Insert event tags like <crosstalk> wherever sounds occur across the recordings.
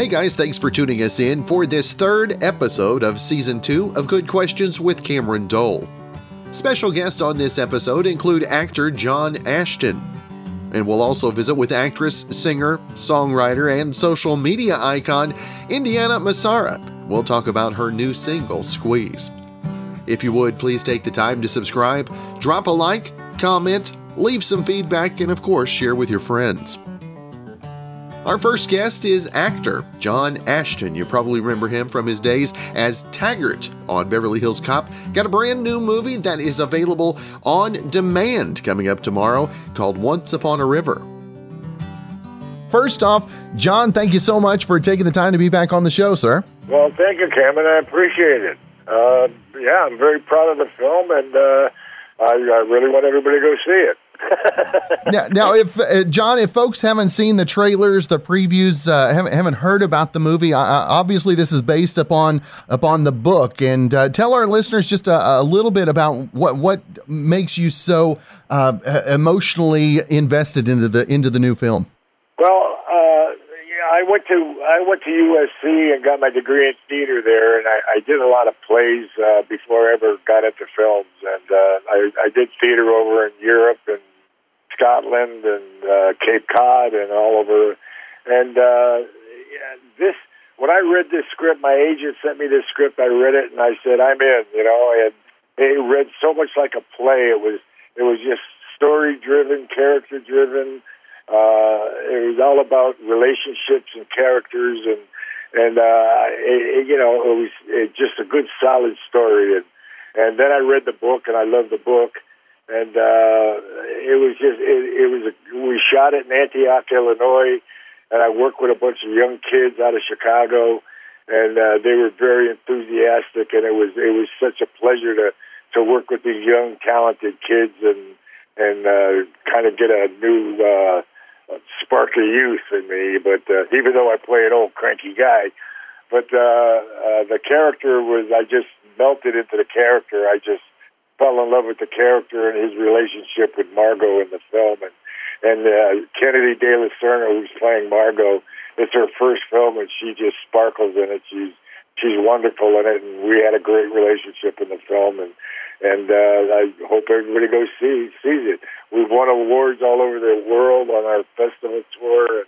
Hey guys, thanks for tuning us in for this third episode of Season 2 of Good Questions with Cameron Dole. Special guests on this episode include actor John Ashton. And we'll also visit with actress, singer, songwriter, and social media icon Indiana Massara. We'll talk about her new single, Squeeze. If you would, please take the time to subscribe, drop a like, comment, leave some feedback, and of course, share with your friends. Our first guest is actor John Ashton. You probably remember him from his days as Taggart on Beverly Hills Cop. Got a brand new movie that is available on demand coming up tomorrow called Once Upon a River. First off, John, thank you so much for taking the time to be back on the show, sir. Well, thank you, Cameron. I appreciate it. Uh, yeah, I'm very proud of the film, and uh, I, I really want everybody to go see it. <laughs> now, now, if uh, John, if folks haven't seen the trailers, the previews, uh, haven't, haven't heard about the movie, uh, obviously this is based upon upon the book. And uh, tell our listeners just a, a, little bit about what what makes you so uh, emotionally invested into the into the new film. Well, I went to I went to USC and got my degree in theater there, and I, I did a lot of plays uh, before I ever got into films. And uh, I, I did theater over in Europe and Scotland and uh, Cape Cod and all over. And uh, this, when I read this script, my agent sent me this script. I read it and I said, "I'm in." You know, and it read so much like a play. It was, it was just story driven, character driven. Uh, it was all about relationships and characters, and and uh, it, it, you know, it was it, just a good, solid story. And and then I read the book, and I loved the book. And uh, it was just it, it was a, we shot it in Antioch, Illinois, and I worked with a bunch of young kids out of Chicago, and uh, they were very enthusiastic, and it was it was such a pleasure to to work with these young talented kids and and uh, kind of get a new uh, spark of youth in me. But uh, even though I play an old cranky guy, but uh, uh, the character was I just melted into the character. I just fell in love with the character and his relationship with Margot in the film. And and uh, Kennedy De La Serna, who's playing Margot, it's her first film, and she just sparkles in it. She's she's wonderful in it, and we had a great relationship in the film. And and uh, I hope everybody goes see sees it. We've won awards all over the world on our festival tour,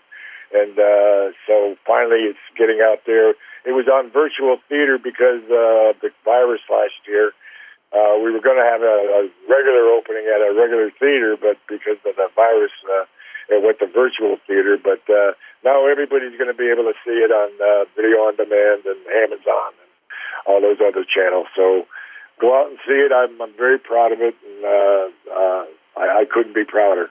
and, uh, so finally it's getting out there. It was on virtual theater because uh, the virus last year uh, we were going to have a, a regular opening at a regular theater, but because of the virus, uh, it went to virtual theater. But uh, now everybody's going to be able to see it on uh, video on demand and Amazon and all those other channels. So go out and see it. I'm, I'm very proud of it, and uh, uh, I, I couldn't be prouder.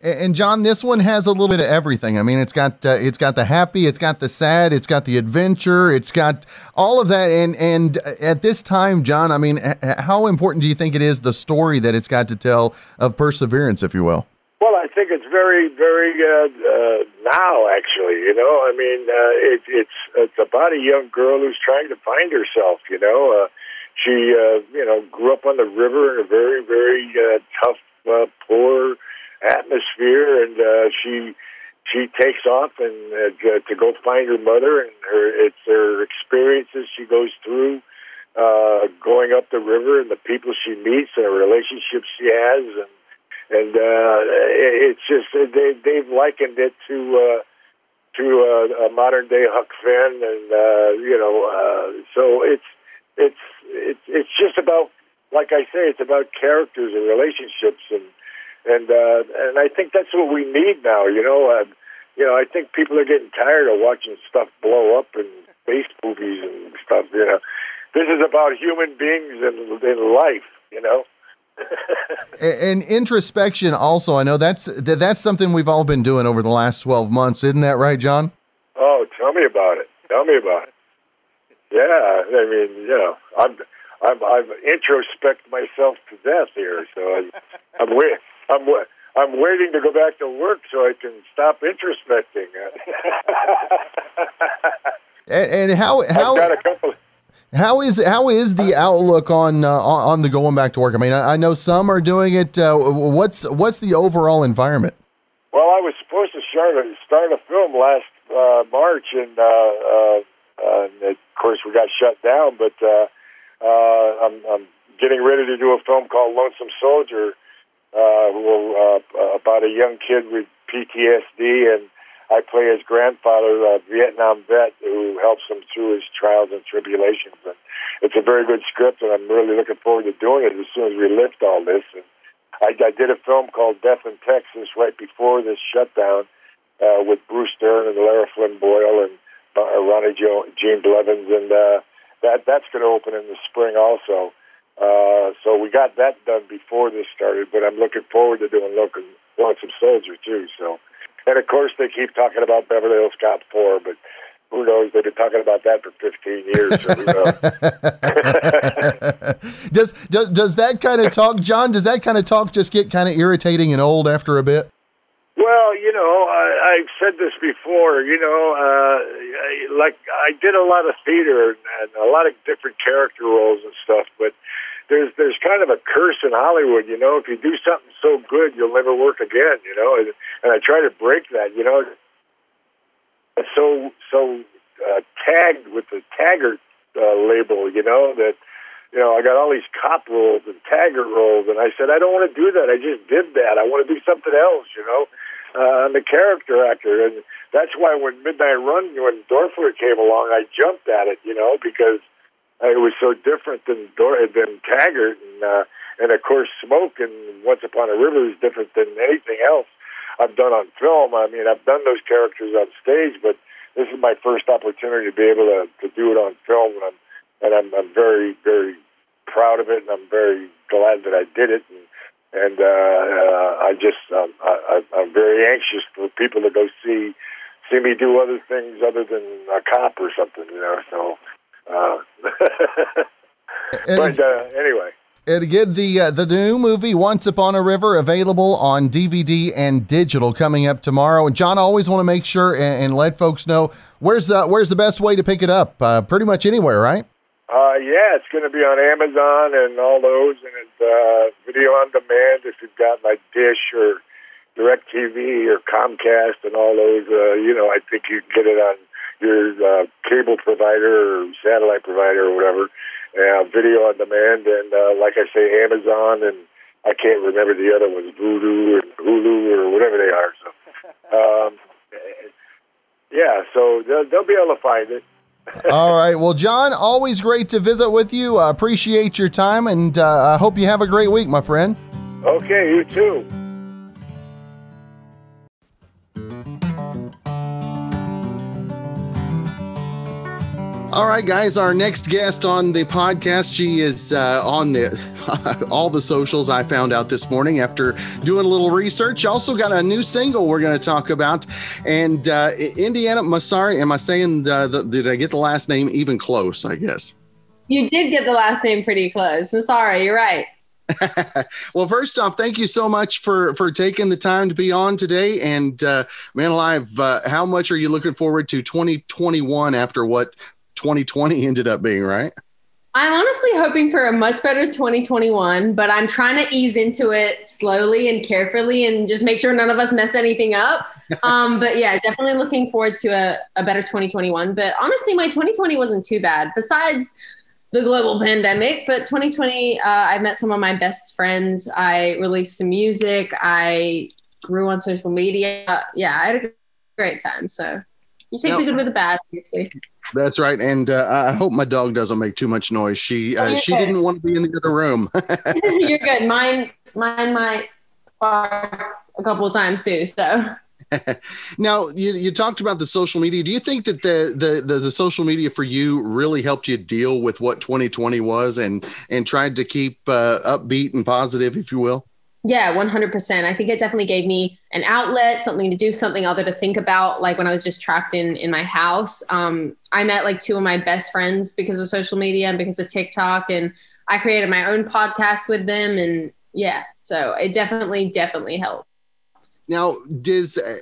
And John, this one has a little bit of everything. I mean, it's got uh, it's got the happy, it's got the sad, it's got the adventure, it's got all of that. And and at this time, John, I mean, how important do you think it is the story that it's got to tell of perseverance, if you will? Well, I think it's very, very uh, uh, now. Actually, you know, I mean, uh, it, it's it's about a young girl who's trying to find herself. You know, uh, she uh, you know grew up on the river in a very, very uh, tough, uh, poor atmosphere, and uh, she she takes off and uh, to go find her mother, and her it's her experiences she goes through uh, going up the river, and the people she meets, and the relationships she has, and and uh, it's just they they've likened it to. Uh, to uh, a modern day Huck Finn, and uh, you know, uh, so it's it's it's it's just about, like I say, it's about characters and relationships, and and uh, and I think that's what we need now. You know, uh, you know, I think people are getting tired of watching stuff blow up and space movies and stuff. You know, this is about human beings and in life. You know. <laughs> and introspection also i know that's that's something we've all been doing over the last 12 months isn't that right john oh tell me about it tell me about it yeah i mean you know i'm i'm i've introspect myself to death here so I, <laughs> i'm with I'm I'm waiting to go back to work so I can stop introspecting. <laughs> and, and, how how I've got a couple. How is how is the outlook on uh, on the going back to work? I mean, I, I know some are doing it. Uh, what's what's the overall environment? Well, I was supposed to start a, start a film last uh, March, and, uh, uh, and of course we got shut down. But uh, uh, I'm, I'm getting ready to do a film called Lonesome Soldier, uh, uh, about a young kid with PTSD and I play his grandfather, a Vietnam vet, who helps him through his trials and tribulations. And it's a very good script, and I'm really looking forward to doing it as soon as we lift all this. And I, I did a film called Death in Texas right before this shutdown uh, with Bruce Dern and Lara Flynn Boyle and uh, Ronnie jo- Gene Blevins, and uh, that that's going to open in the spring also. Uh, so we got that done before this started, but I'm looking forward to doing Lonesome Soldier too. So and of course, they keep talking about Beverly Hills Cop 4, but who knows? They've been talking about that for 15 years. <laughs> Does, does does that kind of talk, John? Does that kind of talk just get kind of irritating and old after a bit? Well, you know, I, I've said this before. You know, uh, I, like I did a lot of theater and a lot of different character roles and stuff, but there's there's kind of a curse in Hollywood, you know. If you do something so good, you'll never work again, you know. And, and I try to break that, you know. So so uh, tagged with the Taggart uh, label, you know that you know I got all these cop roles and Taggart roles, and I said I don't want to do that. I just did that. I want to do something else, you know. Uh, I'm a character actor, and that's why when Midnight Run, when Dorfler came along, I jumped at it, you know, because it was so different than Dor- than Taggart, and uh, and of course Smoke and Once Upon a River is different than anything else I've done on film. I mean, I've done those characters on stage, but this is my first opportunity to be able to to do it on film, and I'm and I'm, I'm very very proud of it, and I'm very glad that I did it. And, and uh, uh, I just um, I, I'm very anxious for people to go see see me do other things other than a cop or something, you know. So uh, <laughs> but uh, anyway. And again, the uh, the new movie Once Upon a River available on DVD and digital coming up tomorrow. And John, I always want to make sure and, and, let folks know where's the where's the best way to pick it up. Uh, pretty much anywhere, right? Uh, yeah, it's going to be on Amazon and all those, and it's uh, video on demand if you've got like Dish or DirecTV or Comcast and all those. Uh, you know, I think you can get it on your uh, cable provider or satellite provider or whatever, uh, video on demand, and uh, like I say, Amazon, and I can't remember the other ones, Vudu or Hulu or whatever they are. So, <laughs> um, yeah, so they'll, they'll be able to find it. All right. Well, John, always great to visit with you. I appreciate your time, and uh, I hope you have a great week, my friend. Okay, you too. All right, guys. Our next guest on the podcast, she is uh, on the <laughs> all the socials. I found out this morning after doing a little research. Also got a new single we're going to talk about, and uh, Indiana Massara. Am I saying the, the, did I get the last name even close? I guess you did get the last name pretty close. Massara, you're right. <laughs> well, first off, thank you so much for for taking the time to be on today. And uh, man alive, uh, how much are you looking forward to 2021 after what 2020 ended up being, right? I'm honestly hoping for a much better 2021, but I'm trying to ease into it slowly and carefully and just make sure none of us mess anything up. <laughs> um, but yeah, definitely looking forward to a, a better 2021. But honestly, my 2020 wasn't too bad, besides the global pandemic. But 2020, uh, I met some of my best friends. I released some music. I grew on social media. Yeah, I had a great time. So you take the good with the bad, obviously. That's right, and uh, I hope my dog doesn't make too much noise. She uh, she didn't want to be in the other room. <laughs> <laughs> you're good. Mine mine might bark a couple of times too. So. <laughs> now you, you talked about the social media. Do you think that the, the, the the social media for you really helped you deal with what 2020 was and and tried to keep uh, upbeat and positive, if you will? Yeah, 100%. I think it definitely gave me an outlet, something to do, something other to think about. Like when I was just trapped in in my house, um, I met like two of my best friends because of social media and because of TikTok, and I created my own podcast with them. And yeah, so it definitely, definitely helped. Now, does uh,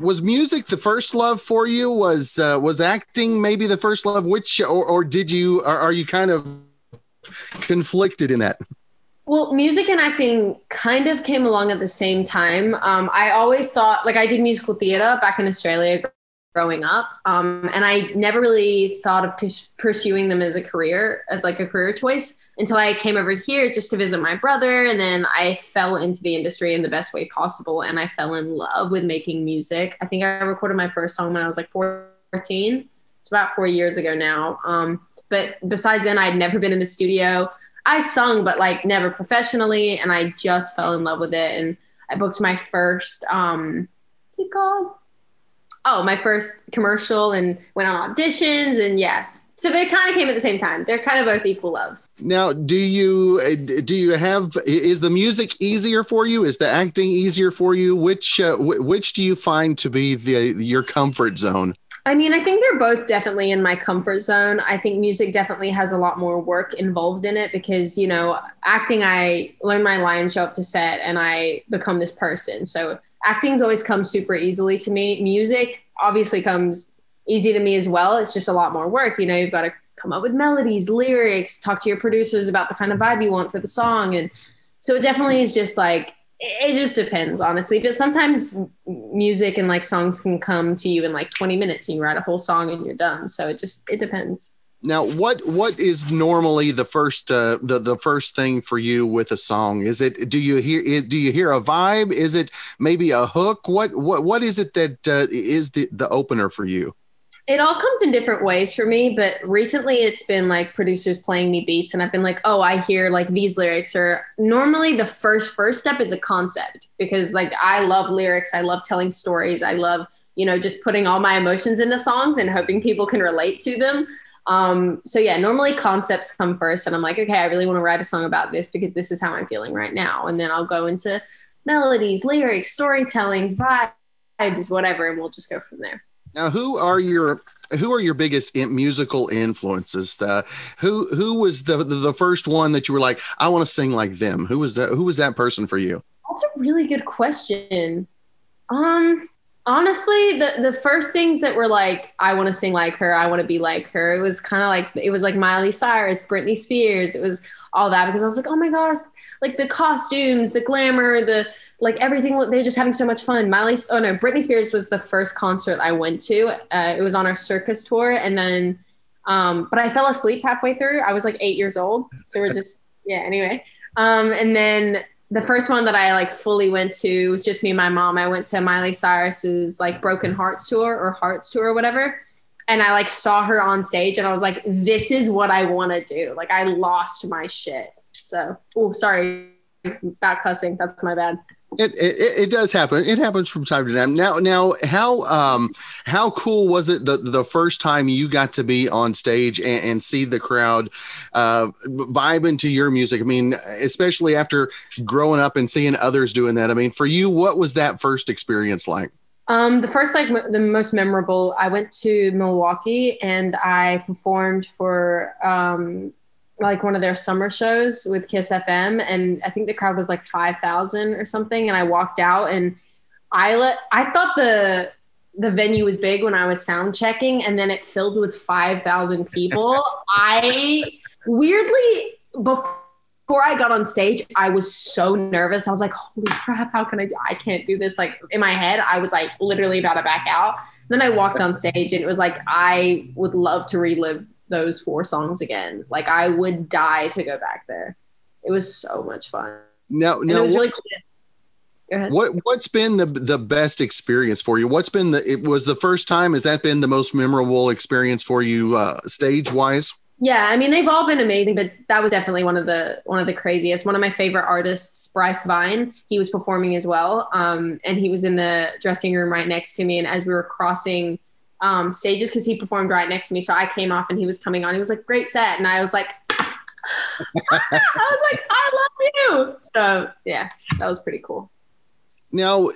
was music the first love for you? Was uh, was acting maybe the first love? Which or, or did you are, are you kind of conflicted in that? Well, music and acting kind of came along at the same time. Um, I always thought, like, I did musical theater back in Australia growing up, um, and I never really thought of p- pursuing them as a career, as like a career choice, until I came over here just to visit my brother, and then I fell into the industry in the best way possible, and I fell in love with making music. I think I recorded my first song when I was like 14. It's about four years ago now. Um, but besides then, I'd never been in the studio. I sung, but like never professionally, and I just fell in love with it. And I booked my first, um, what's it called? Oh, my first commercial, and went on auditions, and yeah. So they kind of came at the same time. They're kind of both equal loves. Now, do you uh, do you have is the music easier for you? Is the acting easier for you? Which uh, which do you find to be the your comfort zone? I mean, I think they're both definitely in my comfort zone. I think music definitely has a lot more work involved in it because, you know, acting, I learn my lines, show up to set, and I become this person. So acting's always come super easily to me. Music obviously comes easy to me as well. It's just a lot more work. You know, you've got to come up with melodies, lyrics, talk to your producers about the kind of vibe you want for the song. And so it definitely is just like it just depends honestly. But sometimes music and like songs can come to you in like 20 minutes and you write a whole song and you're done. So it just it depends. Now what what is normally the first uh the the first thing for you with a song? Is it do you hear do you hear a vibe? Is it maybe a hook? What what what is it that uh, is the the opener for you it all comes in different ways for me but recently it's been like producers playing me beats and i've been like oh i hear like these lyrics or normally the first first step is a concept because like i love lyrics i love telling stories i love you know just putting all my emotions into songs and hoping people can relate to them. Um, so yeah normally concepts come first and i'm like okay i really want to write a song about this because this is how i'm feeling right now and then i'll go into melodies lyrics storytellings vibes whatever and we'll just go from there now, who are your who are your biggest musical influences? Uh, who who was the, the, the first one that you were like, I want to sing like them? Who was that? Who was that person for you? That's a really good question. Um, honestly, the the first things that were like, I want to sing like her, I want to be like her. It was kind of like it was like Miley Cyrus, Britney Spears. It was all that because I was like, oh my gosh, like the costumes, the glamour, the like everything. They're just having so much fun. Miley, oh no, Britney Spears was the first concert I went to. Uh, it was on our circus tour, and then, um, but I fell asleep halfway through. I was like eight years old, so we're just yeah. Anyway, um, and then the first one that I like fully went to was just me and my mom. I went to Miley Cyrus's like Broken Hearts tour or Hearts tour or whatever and I like saw her on stage and I was like, this is what I want to do. Like I lost my shit. So, oh, sorry, bad cussing. That's my bad. It, it, it does happen. It happens from time to time. Now now how um how cool was it the the first time you got to be on stage and, and see the crowd uh vibing to your music? I mean, especially after growing up and seeing others doing that. I mean, for you, what was that first experience like? Um, the first, like m- the most memorable, I went to Milwaukee and I performed for um, like one of their summer shows with Kiss FM, and I think the crowd was like five thousand or something. And I walked out, and I let I thought the the venue was big when I was sound checking, and then it filled with five thousand people. <laughs> I weirdly before before I got on stage, I was so nervous. I was like, holy crap, how can I do? I can't do this. Like in my head, I was like literally about to back out. Then I walked on stage and it was like, I would love to relive those four songs again. Like I would die to go back there. It was so much fun. No, no. it was really cool. What what's been the the best experience for you? What's been the it was the first time? Has that been the most memorable experience for you uh, stage wise? Yeah, I mean they've all been amazing, but that was definitely one of the one of the craziest. One of my favorite artists, Bryce Vine, he was performing as well, um, and he was in the dressing room right next to me. And as we were crossing um, stages, because he performed right next to me, so I came off and he was coming on. He was like, "Great set," and I was like, <laughs> ah! "I was like, I love you." So yeah, that was pretty cool. Now,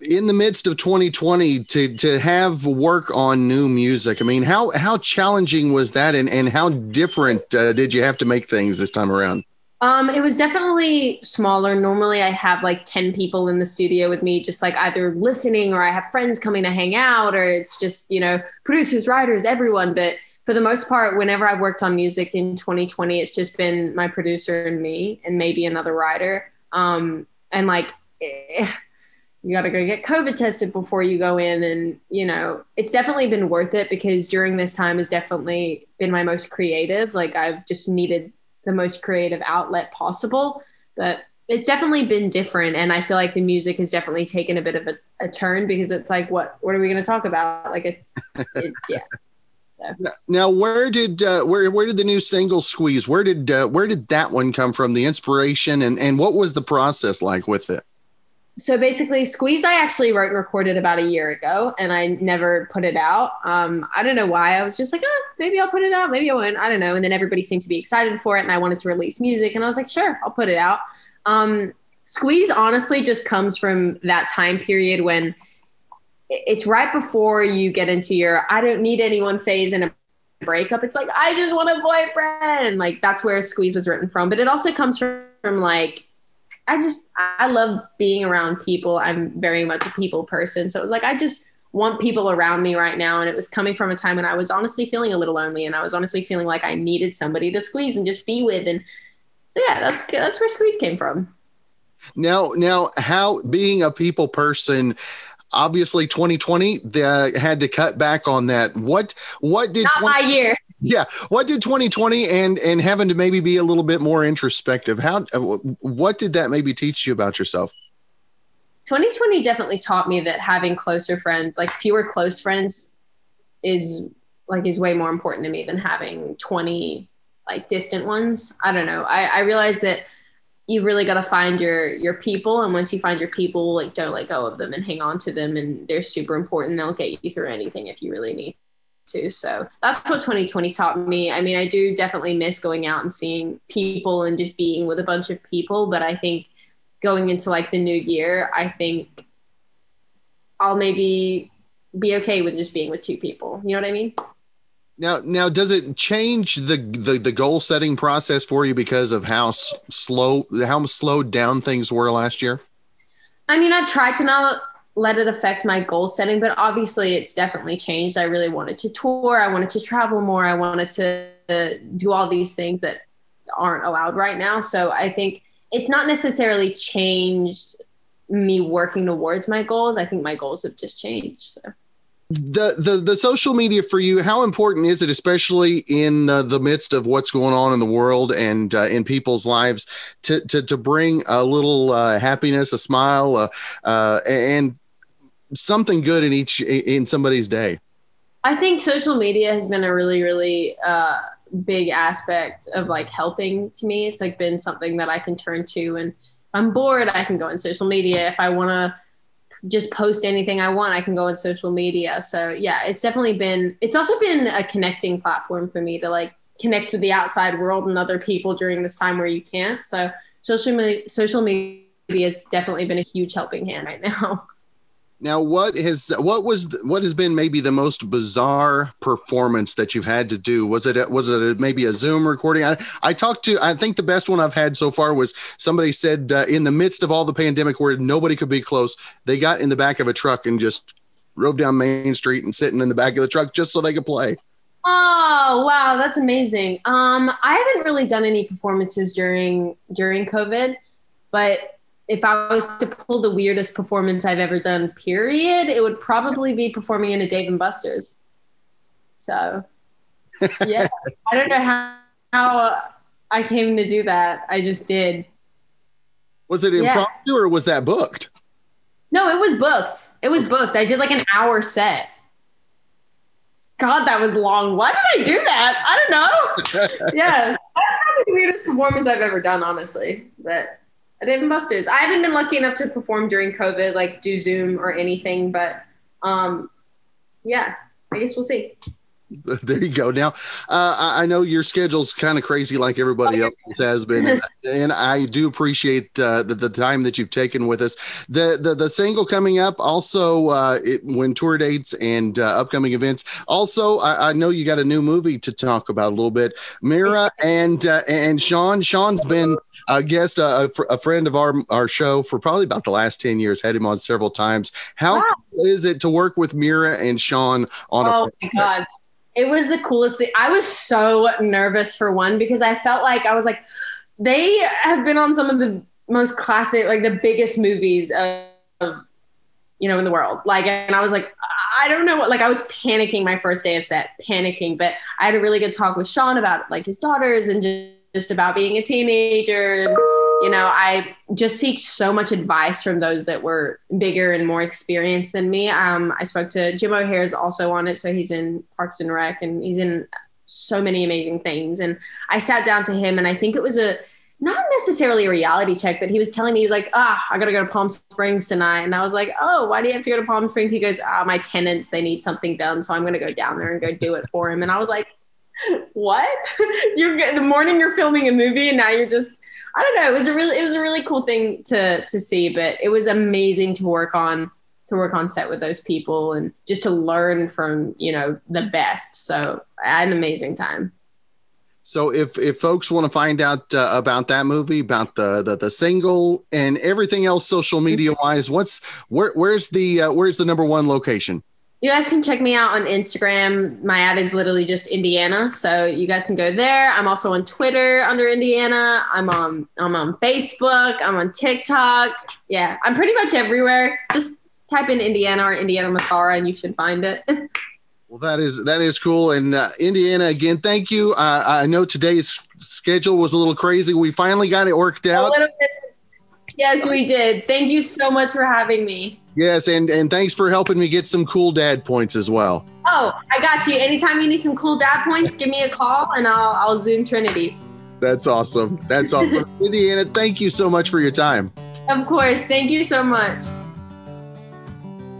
in the midst of 2020, to to have work on new music, I mean, how how challenging was that, and and how different uh, did you have to make things this time around? Um, it was definitely smaller. Normally, I have like 10 people in the studio with me, just like either listening or I have friends coming to hang out, or it's just, you know, producers, writers, everyone. But for the most part, whenever I've worked on music in 2020, it's just been my producer and me, and maybe another writer. Um, and like, eh, you got to go get COVID tested before you go in. And, you know, it's definitely been worth it because during this time has definitely been my most creative. Like, I've just needed the most creative outlet possible. But it's definitely been different. And I feel like the music has definitely taken a bit of a, a turn because it's like, what, what are we going to talk about? Like, it, <laughs> it yeah. So. Now, where did uh, where where did the new single "Squeeze"? Where did uh, where did that one come from? The inspiration and and what was the process like with it? So basically squeeze i actually wrote and recorded about a year ago and i never put it out. Um, i don't know why. I was just like oh, maybe i'll put it out maybe i won't. I don't know. And then everybody seemed to be excited for it and i wanted to release music and i was like sure i'll put it out. Um, squeeze honestly just comes from that time period when it's right before you get into your i don't need anyone phase in a breakup. It's like i just want a boyfriend. Like that's where squeeze was written from. But it also comes from, from like I just I love being around people. I'm very much a people person. So it was like I just want people around me right now and it was coming from a time when I was honestly feeling a little lonely and I was honestly feeling like I needed somebody to squeeze and just be with and so yeah, that's that's where squeeze came from. Now now how being a people person obviously 2020 they had to cut back on that. What what did Not 20- my year yeah. What did 2020 and and having to maybe be a little bit more introspective? How uh, what did that maybe teach you about yourself? 2020 definitely taught me that having closer friends like fewer close friends is like is way more important to me than having 20 like distant ones. I don't know. I i realized that you really got to find your your people and once you find your people like don't let go of them and hang on to them and they're super important. They'll get you through anything if you really need to. So that's what 2020 taught me. I mean, I do definitely miss going out and seeing people and just being with a bunch of people. But I think going into like the new year, I think I'll maybe be okay with just being with two people. You know what I mean? Now, now, does it change the, the the goal setting process for you because of how slow how slowed down things were last year? I mean, I've tried to not let it affect my goal setting, but obviously it's definitely changed. I really wanted to tour. I wanted to travel more. I wanted to do all these things that aren't allowed right now. So I think it's not necessarily changed me working towards my goals. I think my goals have just changed. So the the the social media for you how important is it especially in uh, the midst of what's going on in the world and uh, in people's lives to, to to bring a little uh, happiness a smile uh, uh, and something good in each in somebody's day. I think social media has been a really really uh, big aspect of like helping to me. It's like been something that I can turn to, and I'm bored, I can go on social media. If I want to just post anything I want, I can go on social media. So yeah, it's definitely been. It's also been a connecting platform for me to like connect with the outside world and other people during this time where you can't. So social media, social media has definitely been a huge helping hand right now. <laughs> Now, what has what was what has been maybe the most bizarre performance that you've had to do? Was it was it maybe a Zoom recording? I, I talked to I think the best one I've had so far was somebody said uh, in the midst of all the pandemic where nobody could be close, they got in the back of a truck and just drove down Main Street and sitting in the back of the truck just so they could play. Oh wow, that's amazing. Um, I haven't really done any performances during during COVID, but if I was to pull the weirdest performance I've ever done, period, it would probably be performing in a Dave and Buster's. So, <laughs> yeah, I don't know how, how I came to do that. I just did. Was it impromptu yeah. or was that booked? No, it was booked. It was booked. I did like an hour set. God, that was long. Why did I do that? I don't know. <laughs> yeah, that's probably the weirdest performance I've ever done, honestly. But Dave and Buster's. I haven't been lucky enough to perform during COVID, like do Zoom or anything, but um, yeah, I guess we'll see. <laughs> There you go. Now, uh, I know your schedule's kind of crazy, like everybody else has been, <laughs> and, I do appreciate uh, the, the time that you've taken with us. The the, the single coming up, also uh, it, when tour dates and uh, upcoming events. Also, I, I, know you got a new movie to talk about a little bit. Mira and uh, and Sean. Sean's been a guest, uh, a, a friend of our our show for probably about the last ten years. Had him on several times. How wow. cool is it to work with Mira and Sean on? Oh a my god, it was the coolest thing. I was so nervous for one because I felt like I was like, they have been on some of the most classic, like the biggest movies of, of you know, in the world. Like, and I was like, I don't know what, like, I was panicking my first day of set, panicking. But I had a really good talk with Sean about like his daughters and just, just about being a teenager. And, you know, I just seek so much advice from those that were bigger and more experienced than me. Um, I spoke to Jim O'Heir is also on it. So he's in Parks and Rec and he's in so many amazing things. And I sat down to him and I think it was a, not necessarily a reality check, but he was telling me, he was like, ah, I got to go to Palm Springs tonight. And I was like, oh, why do you have to go to Palm Springs? He goes, ah, my tenants, they need something done. So I'm to go down there and go do it for him. And I was like, <laughs> what? <laughs> you're the morning you're filming a movie and now you're just, I don't know. It was a really, it was a really cool thing to, to see, but it was amazing to work on, to work on set with those people and just to learn from, you know, the best. So I had an amazing time. So if if folks want to find out uh, about that movie, about the, the the single and everything else social media wise, what's where where's the uh, where's the number one location? You guys can check me out on Instagram. My ad is literally just Indiana, so you guys can go there. I'm also on Twitter under Indiana. I'm on I'm on Facebook. I'm on TikTok. Yeah, I'm pretty much everywhere. Just type in Indiana or Indiana Massara, and you should find it. <laughs> Well, that is that is cool. And uh, Indiana, again, thank you. Uh, I know today's schedule was a little crazy. We finally got it worked out. Yes, we did. Thank you so much for having me. Yes, and and thanks for helping me get some cool dad points as well. Oh, I got you. Anytime you need some cool dad points, give me a call and I'll I'll zoom Trinity. That's awesome. That's awesome. <laughs> Indiana, thank you so much for your time. Of course. Thank you so much.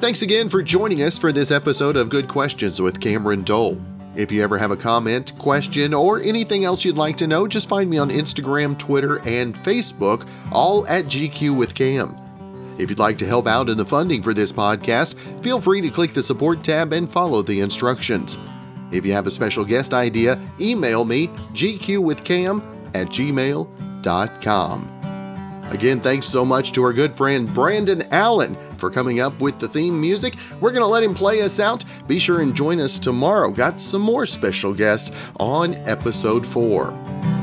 Thanks again for joining us for this episode of Good Questions with Cameron Dole. If you ever have a comment, question, or anything else you'd like to know, just find me on Instagram, Twitter, and Facebook, all at GQ with Cam. If you'd like to help out in the funding for this podcast, feel free to click the support tab and follow the instructions. If you have a special guest idea, email me gqwithcam at gmail.com. Again, thanks so much to our good friend Brandon Allen for coming up with the theme music. We're going to let him play us out. Be sure and join us tomorrow. Got some more special guests on episode 4.